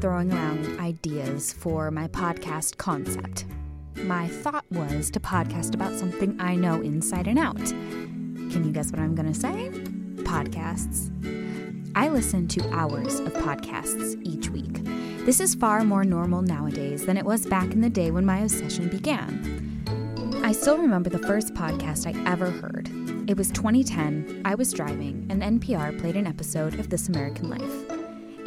throwing around ideas for my podcast concept. My thought was to podcast about something I know inside and out. Can you guess what I'm going to say? Podcasts. I listen to hours of podcasts each week. This is far more normal nowadays than it was back in the day when my obsession began. I still remember the first podcast I ever heard. It was 2010, I was driving, and NPR played an episode of This American Life.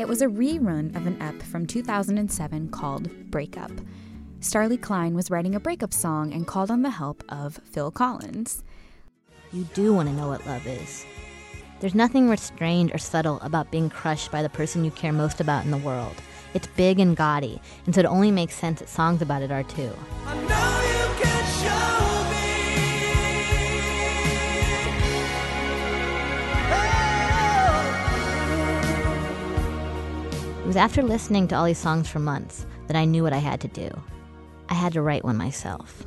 It was a rerun of an ep from 2007 called Breakup. Starlee Kine was writing a breakup song and called on the help of Phil Collins. You do want to know what love is. There's nothing restrained or subtle about being crushed by the person you care most about in the world. It's big and gaudy, and so it only makes sense that songs about it are too. Was after listening to all these songs for months that I knew what I had to do. I had to write one myself.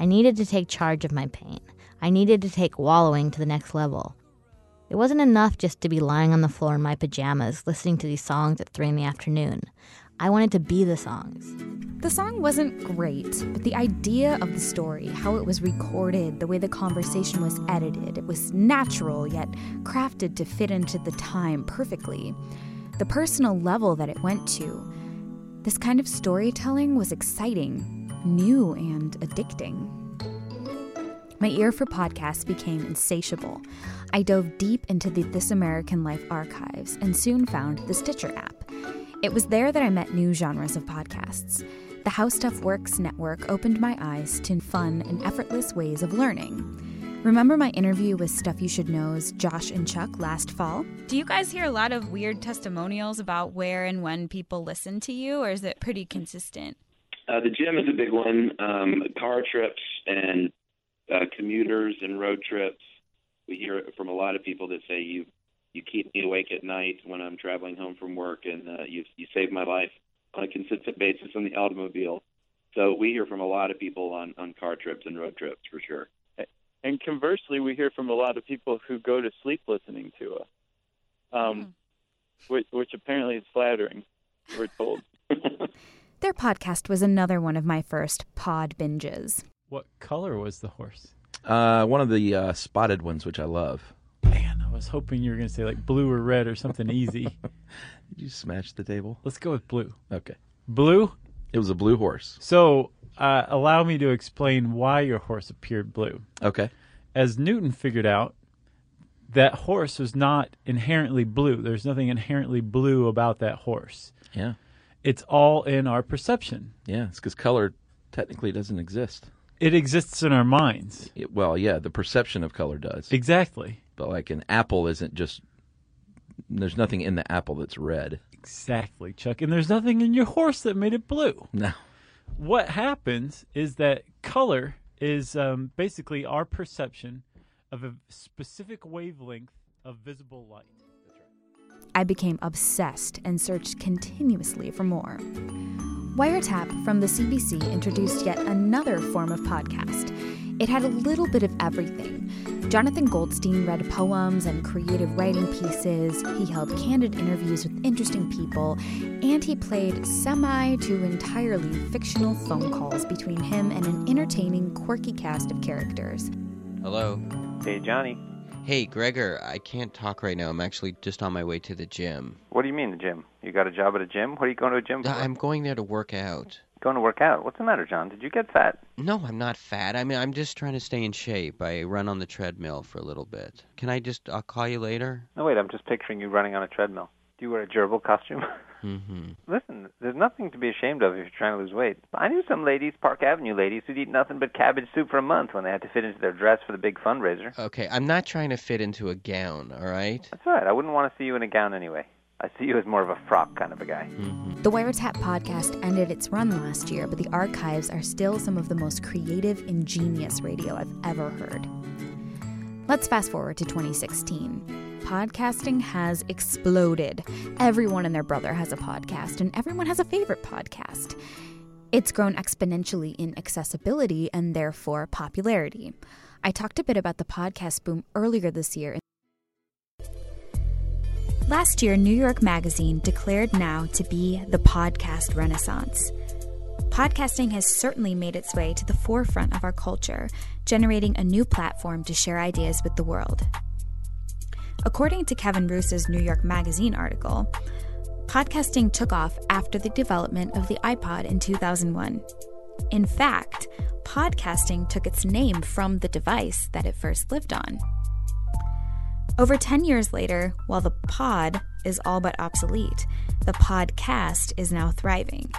I needed to take charge of my pain. I needed to take wallowing to the next level. It wasn't enough just to be lying on the floor in my pajamas listening to these songs at 3 in the afternoon. I wanted to be the songs. The song wasn't great, but the idea of the story, how it was recorded, the way the conversation was edited, it was natural yet crafted to fit into the time perfectly. The personal level that it went to. This kind of storytelling was exciting, new, and addicting. My ear for podcasts became insatiable. I dove deep into the This American Life archives and soon found the Stitcher app. It was there that I met new genres of podcasts. The How Stuff Works network opened my eyes to fun and effortless ways of learning. Remember my interview with Stuff You Should Know's Josh and Chuck last fall? Do you guys hear a lot of weird testimonials about where and when people listen to you, or is it pretty consistent? Uh, the gym is a big one. Um, car trips and uh, commuters and road trips. We hear it from a lot of people that say you you keep me awake at night when I'm traveling home from work, and uh, you you save my life on a consistent basis in the automobile. So we hear from a lot of people on on car trips and road trips for sure. And conversely, we hear from a lot of people who go to sleep listening to us, um, mm. which, which apparently is flattering. We're told. Their podcast was another one of my first pod binges. What color was the horse? Uh, one of the uh, spotted ones, which I love. Man, I was hoping you were going to say like blue or red or something easy. Did you smash the table? Let's go with blue. Okay. Blue? It was a blue horse. So uh, allow me to explain why your horse appeared blue. Okay. As Newton figured out, that horse was not inherently blue. There's nothing inherently blue about that horse. Yeah. It's all in our perception. Yeah, it's because color technically doesn't exist. It exists in our minds. It, well, yeah, the perception of color does. Exactly. But like an apple isn't just there's nothing in the apple that's red. Exactly, Chuck. And there's nothing in your horse that made it blue. No what happens is that color is um, basically our perception of a specific wavelength of visible light. I became obsessed and searched continuously for more. Wiretap from the CBC introduced yet another form of podcast. It had a little bit of everything Jonathan Goldstein read poems and creative writing pieces, he held candid interviews with interesting people, and he played semi to entirely fictional phone calls between him and an entertaining, quirky cast of characters. Hello. Hey, Johnny. Hey, Gregor, I can't talk right now. I'm actually just on my way to the gym. What do you mean, the gym? You got a job at a gym? What are you going to a gym for? I'm going there to work out. Going to work out? What's the matter, John? Did you get fat? No, I'm not fat. I mean, I'm just trying to stay in shape. I run on the treadmill for a little bit. Can I just, I'll call you later? No, wait, I'm just picturing you running on a treadmill. Do you wear a gerbil costume? mm-hmm. Listen, there's nothing to be ashamed of if you're trying to lose weight. I knew some ladies, Park Avenue ladies, who'd eat nothing but cabbage soup for a month when they had to fit into their dress for the big fundraiser. Okay, I'm not trying to fit into a gown, all right? That's all right. I wouldn't want to see you in a gown anyway. I see you as more of a frock kind of a guy. The Wiretap podcast ended its run last year, but the archives are still some of the most creative, ingenious radio I've ever heard. Let's fast forward to 2016. Podcasting has exploded. Everyone and their brother has a podcast, and everyone has a favorite podcast. It's grown exponentially in accessibility and therefore popularity. I talked a bit about the podcast boom earlier this year Last year, New York Magazine declared now to be the podcast renaissance. Podcasting has certainly made its way to the forefront of our culture, generating a new platform to share ideas with the world. According to Kevin Roose's New York Magazine article, podcasting took off after the development of the iPod in 2001. In fact, podcasting took its name from the device that it first lived on. Over 10 years later, while the pod is all but obsolete, the podcast is now thriving.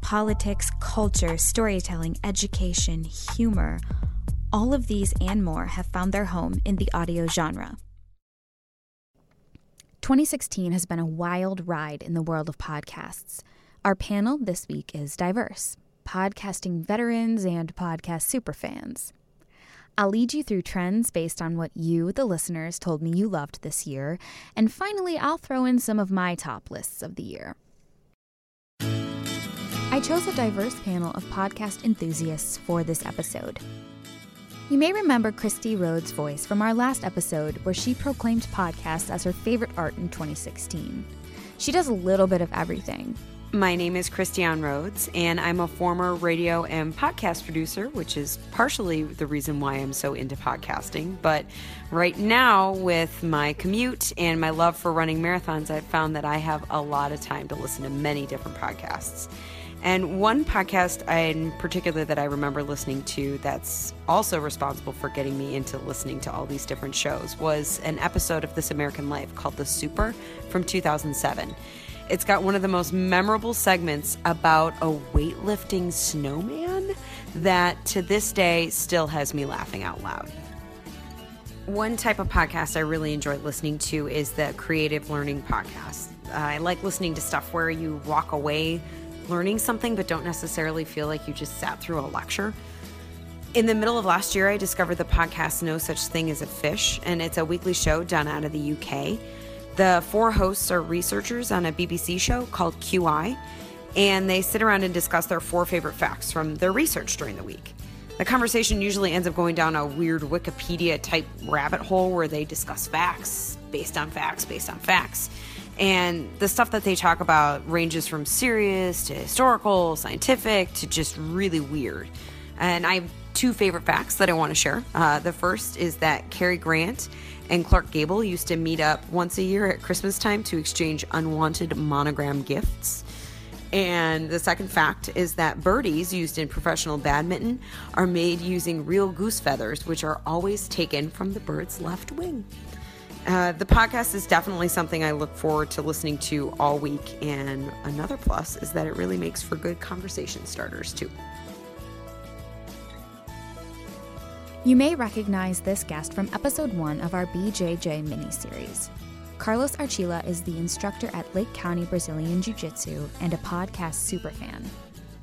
Politics, culture, storytelling, education, humor, all of these and more have found their home in the audio genre. 2016 has been a wild ride in the world of podcasts. Our panel this week is diverse podcasting veterans and podcast superfans. I'll lead you through trends based on what you, the listeners, told me you loved this year, and finally, I'll throw in some of my top lists of the year. I chose a diverse panel of podcast enthusiasts for this episode. You may remember Christy Rhodes' voice from our last episode where she proclaimed podcasts as her favorite art in 2016. She does a little bit of everything. My name is Christiane Rhodes, and I'm a former radio and podcast producer, which is partially the reason why I'm so into podcasting. But right now, with my commute and my love for running marathons, I've found that I have a lot of time to listen to many different podcasts. And one podcast in particular that I remember listening to that's also responsible for getting me into listening to all these different shows was an episode of This American Life called The Super from 2007. It's got one of the most memorable segments about a weightlifting snowman that to this day still has me laughing out loud. One type of podcast I really enjoy listening to is the creative learning podcast. Uh, I like listening to stuff where you walk away learning something but don't necessarily feel like you just sat through a lecture. In the middle of last year, I discovered the podcast No Such Thing as a Fish, and it's a weekly show done out of the UK. The four hosts are researchers on a BBC show called QI, and they sit around and discuss their four favorite facts from their research during the week. The conversation usually ends up going down a weird Wikipedia type rabbit hole where they discuss facts based on facts based on facts. And the stuff that they talk about ranges from serious to historical, scientific to just really weird. And I have two favorite facts that I want to share. Uh, the first is that Cary Grant and Clark Gable used to meet up once a year at Christmas time to exchange unwanted monogram gifts. And the second fact is that birdies used in professional badminton are made using real goose feathers, which are always taken from the bird's left wing. Uh, the podcast is definitely something I look forward to listening to all week. And another plus is that it really makes for good conversation starters, too. You may recognize this guest from episode one of our BJJ mini series. Carlos Archila is the instructor at Lake County Brazilian Jiu Jitsu and a podcast superfan.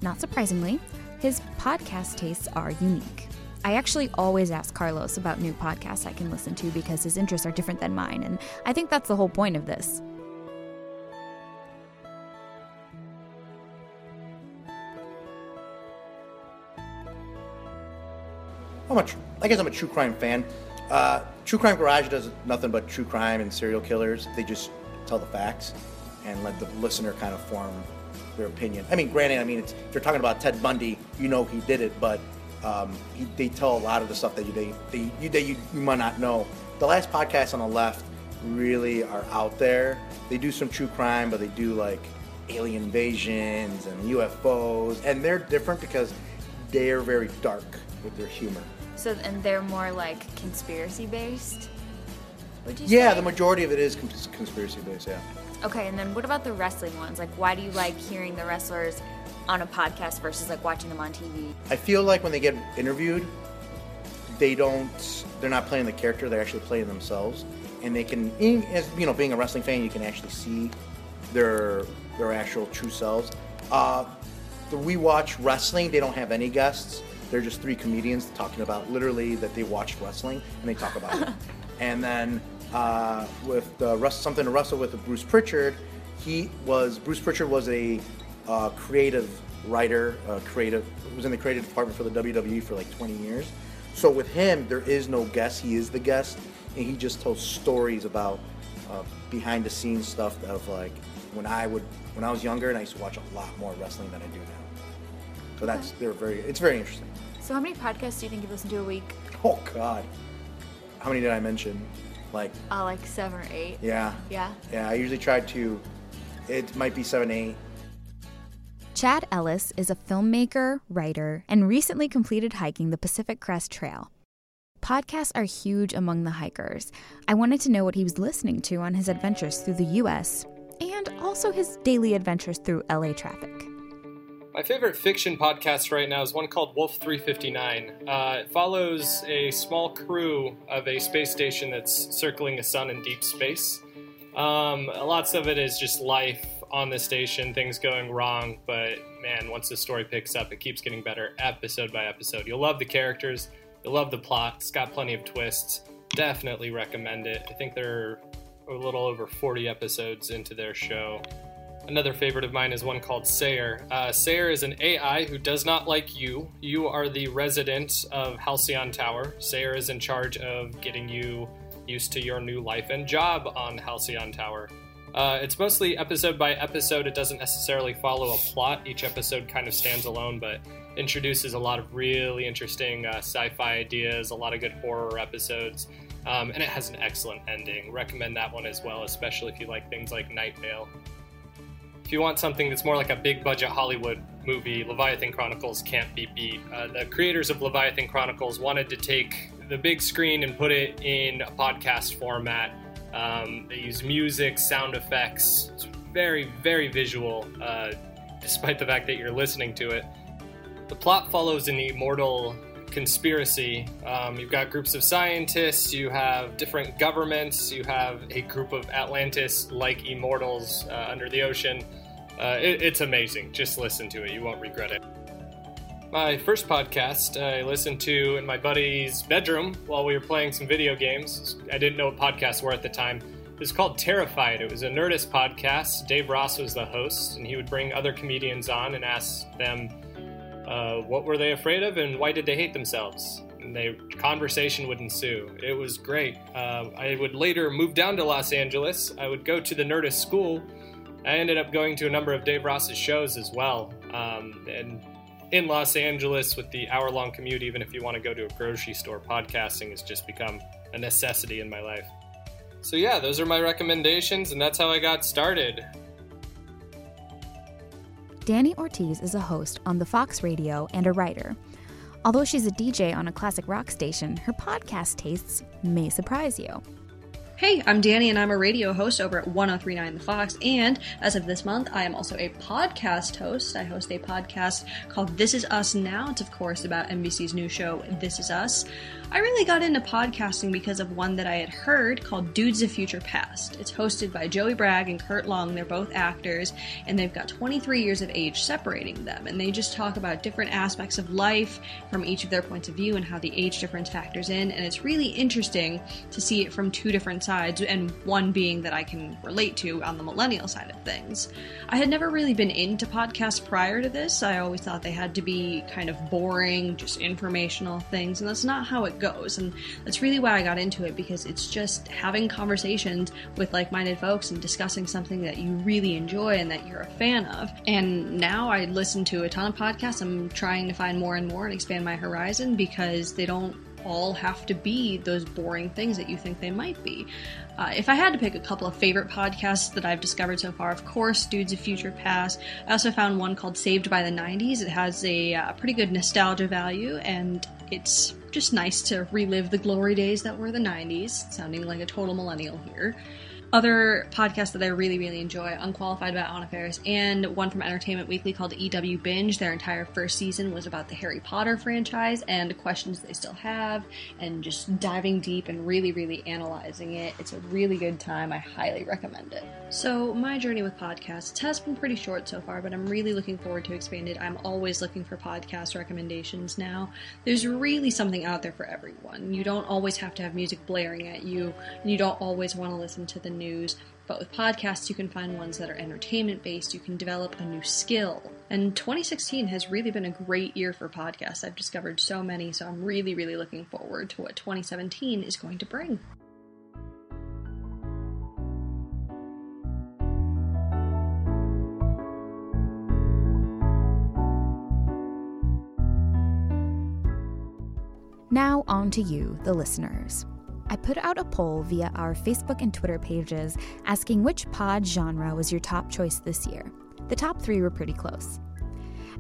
Not surprisingly, his podcast tastes are unique. I actually always ask Carlos about new podcasts I can listen to because his interests are different than mine, and I think that's the whole point of this. I'm a, tr- I guess I'm a true crime fan. Uh, true Crime Garage does nothing but true crime and serial killers. They just tell the facts and let the listener kind of form their opinion. I mean, granted, I mean, if you're talking about Ted Bundy, you know he did it, but um, he, they tell a lot of the stuff that you they, they, you, that you, you might not know. The last podcast on the left really are out there. They do some true crime, but they do like alien invasions and UFOs, and they're different because they are very dark with their humor. So, and they're more like conspiracy based? Would you Yeah, say? the majority of it is cons- conspiracy based. Yeah. Okay, and then what about the wrestling ones? Like, why do you like hearing the wrestlers on a podcast versus like watching them on TV? I feel like when they get interviewed, they don't. They're not playing the character. They're actually playing themselves, and they can. As you know, being a wrestling fan, you can actually see their their actual true selves. Uh, the we watch wrestling. They don't have any guests. They're just three comedians talking about literally that they watched wrestling and they talk about it. And then uh, with the something to wrestle with Bruce Prichard, he was Bruce Prichard was a uh, creative writer, uh, creative was in the creative department for the WWE for like 20 years. So with him, there is no guest. He is the guest, and he just tells stories about uh, behind the scenes stuff of like when I would when I was younger and I used to watch a lot more wrestling than I do now. So that's they're very it's very interesting. So, how many podcasts do you think you listen to a week? Oh God, how many did I mention? Like Uh, like seven or eight. yeah, Yeah. yeah. I usually try to. It might be seven, eight. Chad Ellis is a filmmaker, writer, and recently completed hiking the Pacific Crest Trail. Podcasts are huge among the hikers. I wanted to know what he was listening to on his adventures through the US and also his daily adventures through LA traffic. My favorite fiction podcast right now is one called Wolf 359. Uh, it follows a small crew of a space station that's circling a sun in deep space. Um, lots of it is just life on the station, things going wrong, but man, once the story picks up, it keeps getting better episode by episode. You'll love the characters, you'll love the plot, it's got plenty of twists. Definitely recommend it. I think they're a little over 40 episodes into their show. Another favorite of mine is one called Sayer. Uh, Sayer is an AI who does not like you. You are the resident of Halcyon Tower. Sayer is in charge of getting you used to your new life and job on Halcyon Tower. Uh, it's mostly episode by episode. It doesn't necessarily follow a plot. Each episode kind of stands alone, but introduces a lot of really interesting uh, sci fi ideas, a lot of good horror episodes, um, and it has an excellent ending. Recommend that one as well, especially if you like things like Night Vale. If you want something that's more like a big budget Hollywood movie, Leviathan Chronicles can't be beat. Uh, the creators of Leviathan Chronicles wanted to take the big screen and put it in a podcast format. Um, they use music, sound effects. It's very, very visual, uh, despite the fact that you're listening to it. The plot follows an immortal conspiracy. Um, you've got groups of scientists, you have different governments, you have a group of Atlantis like immortals uh, under the ocean. Uh, it, it's amazing. Just listen to it, you won't regret it. My first podcast I listened to in my buddy's bedroom while we were playing some video games. I didn't know what podcasts were at the time. It was called Terrified. It was a Nerdist podcast. Dave Ross was the host, and he would bring other comedians on and ask them uh, what were they afraid of and why did they hate themselves. And they conversation would ensue. It was great. Uh, I would later move down to Los Angeles. I would go to the Nerdist school. I ended up going to a number of Dave Ross's shows as well. Um, and in Los Angeles, with the hour long commute, even if you want to go to a grocery store, podcasting has just become a necessity in my life. So, yeah, those are my recommendations, and that's how I got started. Dani Ortiz is a host on the Fox Radio and a writer. Although she's a DJ on a classic rock station, her podcast tastes may surprise you. Hey, I'm Dani and I'm a radio host over at 1039 The Fox. And as of this month, I am also a podcast host. I host a podcast called This Is Us Now. It's, of course, about NBC's new show, This Is Us. I really got into podcasting because of one that I had heard called Dudes of Future Past. It's hosted by Joey Bragg and Kurt Long. They're both actors, and they've got 23 years of age separating them. And they just talk about different aspects of life from each of their points of view and how the age difference factors in. And it's really interesting to see it from two different sides, and one being that I can relate to on the millennial side of things. I had never really been into podcasts prior to this. I always thought they had to be kind of boring, just informational things, and that's not how it goes. And that's really why I got into it because it's just having conversations with like minded folks and discussing something that you really enjoy and that you're a fan of. And now I listen to a ton of podcasts. I'm trying to find more and more and expand my horizon because they don't all have to be those boring things that you think they might be. Uh, if I had to pick a couple of favorite podcasts that I've discovered so far, of course, Dudes of Future Past. I also found one called Saved by the 90s. It has a uh, pretty good nostalgia value, and it's just nice to relive the glory days that were the 90s, sounding like a total millennial here. Other podcasts that I really, really enjoy Unqualified about Anna Faris and one from Entertainment Weekly called EW Binge. Their entire first season was about the Harry Potter franchise and questions they still have, and just diving deep and really, really analyzing it. It's a really good time. I highly recommend it. So, my journey with podcasts has been pretty short so far, but I'm really looking forward to expand it. I'm always looking for podcast recommendations now. There's really something out there for everyone. You don't always have to have music blaring at you, and you don't always want to listen to the news. But with podcasts, you can find ones that are entertainment based. You can develop a new skill. And 2016 has really been a great year for podcasts. I've discovered so many, so I'm really, really looking forward to what 2017 is going to bring. Now, on to you, the listeners. I put out a poll via our Facebook and Twitter pages asking which pod genre was your top choice this year. The top three were pretty close.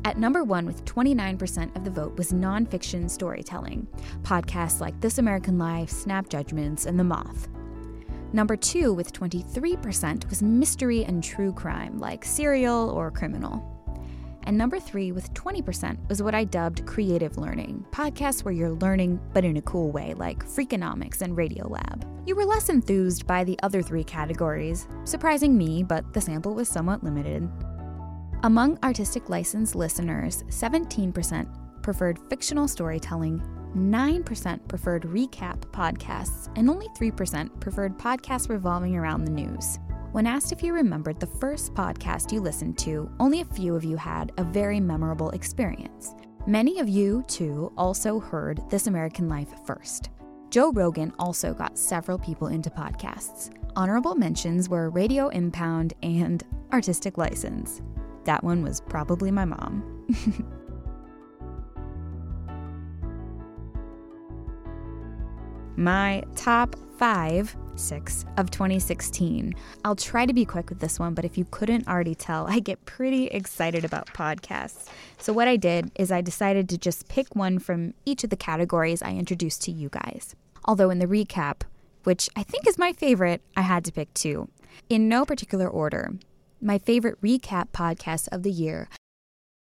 At number one, with 29% of the vote, was nonfiction storytelling, podcasts like This American Life, Snap Judgments, and The Moth. Number two, with 23%, was mystery and true crime, like Serial or Criminal. And number three, with 20%, was what I dubbed creative learning podcasts where you're learning, but in a cool way, like Freakonomics and Radiolab. You were less enthused by the other three categories, surprising me, but the sample was somewhat limited. Among artistic license listeners, 17% preferred fictional storytelling, 9% preferred recap podcasts, and only 3% preferred podcasts revolving around the news. When asked if you remembered the first podcast you listened to, only a few of you had a very memorable experience. Many of you, too, also heard This American Life first. Joe Rogan also got several people into podcasts. Honorable mentions were Radio Impound and Artistic License. That one was probably my mom. my top five, six of 2016. I'll try to be quick with this one, but if you couldn't already tell, I get pretty excited about podcasts. So, what I did is I decided to just pick one from each of the categories I introduced to you guys. Although, in the recap, which I think is my favorite, I had to pick two. In no particular order. My favorite recap podcast of the year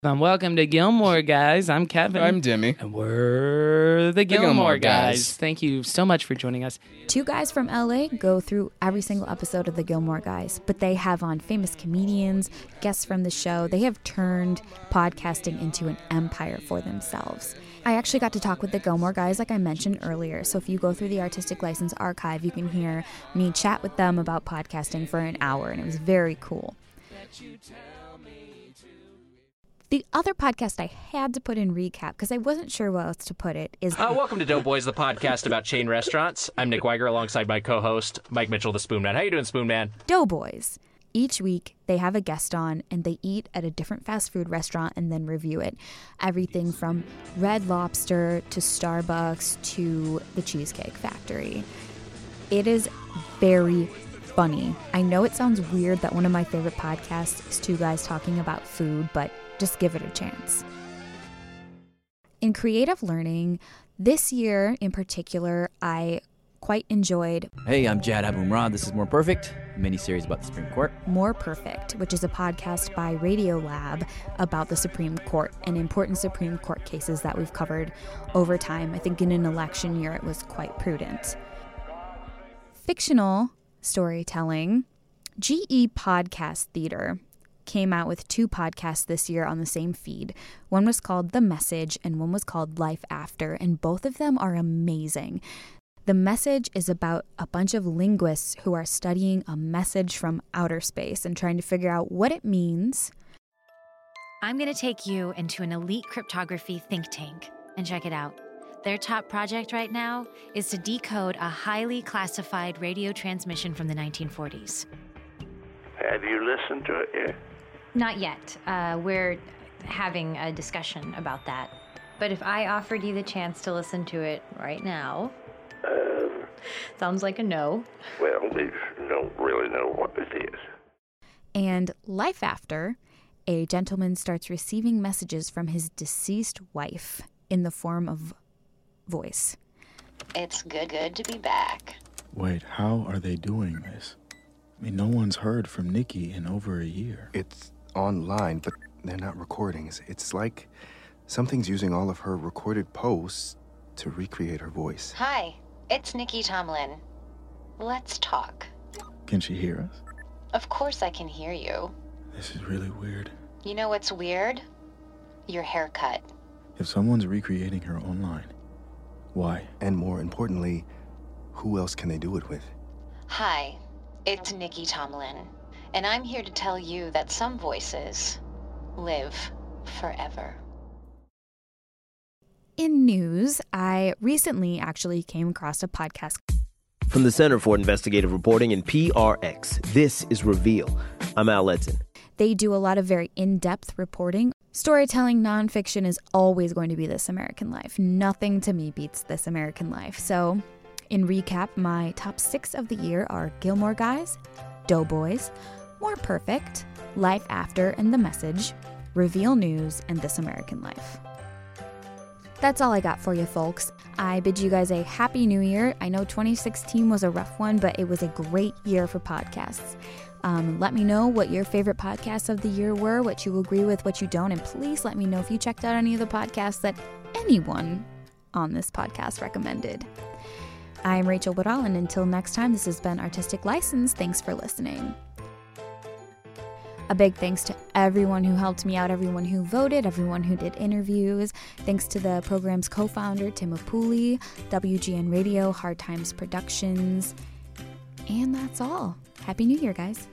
Um, welcome to Gilmore Guys. I'm Kevin. I'm Demi. And we're the Gilmore, Gilmore guys. Guys. Thank you so much for joining us. Two guys from LA go through every single episode of The Gilmore Guys, but they have on famous comedians, guests from the show. They have turned podcasting into an empire for themselves. I actually got to talk with the Gilmore Guys, like I mentioned earlier. So if you go through the Artistic License archive, you can hear me chat with them about podcasting for an hour, and it was very cool. The other podcast I had to put in recap because I wasn't sure where else to put it is Uh, welcome to Doughboys, the podcast about chain restaurants. I'm Nick Weiger alongside my co-host Mike Mitchell, the Spoon Man. How you doing, Spoonman? Doughboys. Each week, they have a guest on and they eat at a different fast food restaurant and then review it. Everything from Red Lobster to Starbucks to the Cheesecake Factory. It is very funny. I know it sounds weird that one of my favorite podcasts is two guys talking about food, but just give it a chance. In creative learning, this year in particular, I quite enjoyed Hey, I'm Jad Abumrad. This is More Perfect, a mini series about the Supreme Court. More Perfect, which is a podcast by Radiolab about the Supreme Court and important Supreme Court cases that we've covered over time. I think in an election year, it was quite prudent. Fictional storytelling, GE Podcast Theater came out with two podcasts this year on the same feed. One was called The Message and one was called Life After, and both of them are amazing. The message is about a bunch of linguists who are studying a message from outer space and trying to figure out what it means. I'm going to take you into an elite cryptography think tank and check it out. Their top project right now is to decode a highly classified radio transmission from the 1940s. Have you listened to it yet? Not yet. Uh, we're having a discussion about that. But if I offered you the chance to listen to it right now, Um, sounds like a no. well, we don't really know what it is. And life after, a gentleman starts receiving messages from his deceased wife in the form of voice. It's good, good to be back. Wait, how are they doing this? I mean, no one's heard from Nikki in over a year. It's online, but they're not recording. It's, it's like something's using all of her recorded posts to recreate her voice. Hi, it's Nikki Tomlin. Let's talk. Can she hear us? Of course, I can hear you. This is really weird. You know what's weird? Your haircut. If someone's recreating her online, why? And more importantly, who else can they do it with? Hi, it's Nikki Tomlin, and I'm here to tell you that some voices live forever. In news, I recently actually came across a podcast. From the Center for Investigative Reporting and PRX, this is Reveal. I'm Al Letson. They do a lot of very in depth reporting Storytelling nonfiction is always going to be This American Life. Nothing to me beats This American Life. So, in recap, my top six of the year are Gilmore Guys, Doughboys, More Perfect, Life After and The Message, Reveal News, and This American Life. That's all I got for you, folks. I bid you guys a happy new year. I know 2016 was a rough one, but it was a great year for podcasts. Um, let me know what your favorite podcasts of the year were, what you agree with, what you don't, and please let me know if you checked out any of the podcasts that anyone on this podcast recommended. I'm Rachel Woodall, and until next time, this has been Artistic License. Thanks for listening. A big thanks to everyone who helped me out, everyone who voted, everyone who did interviews. Thanks to the program's co founder, Tim Apuli, WGN Radio, Hard Times Productions. And that's all. Happy New Year, guys.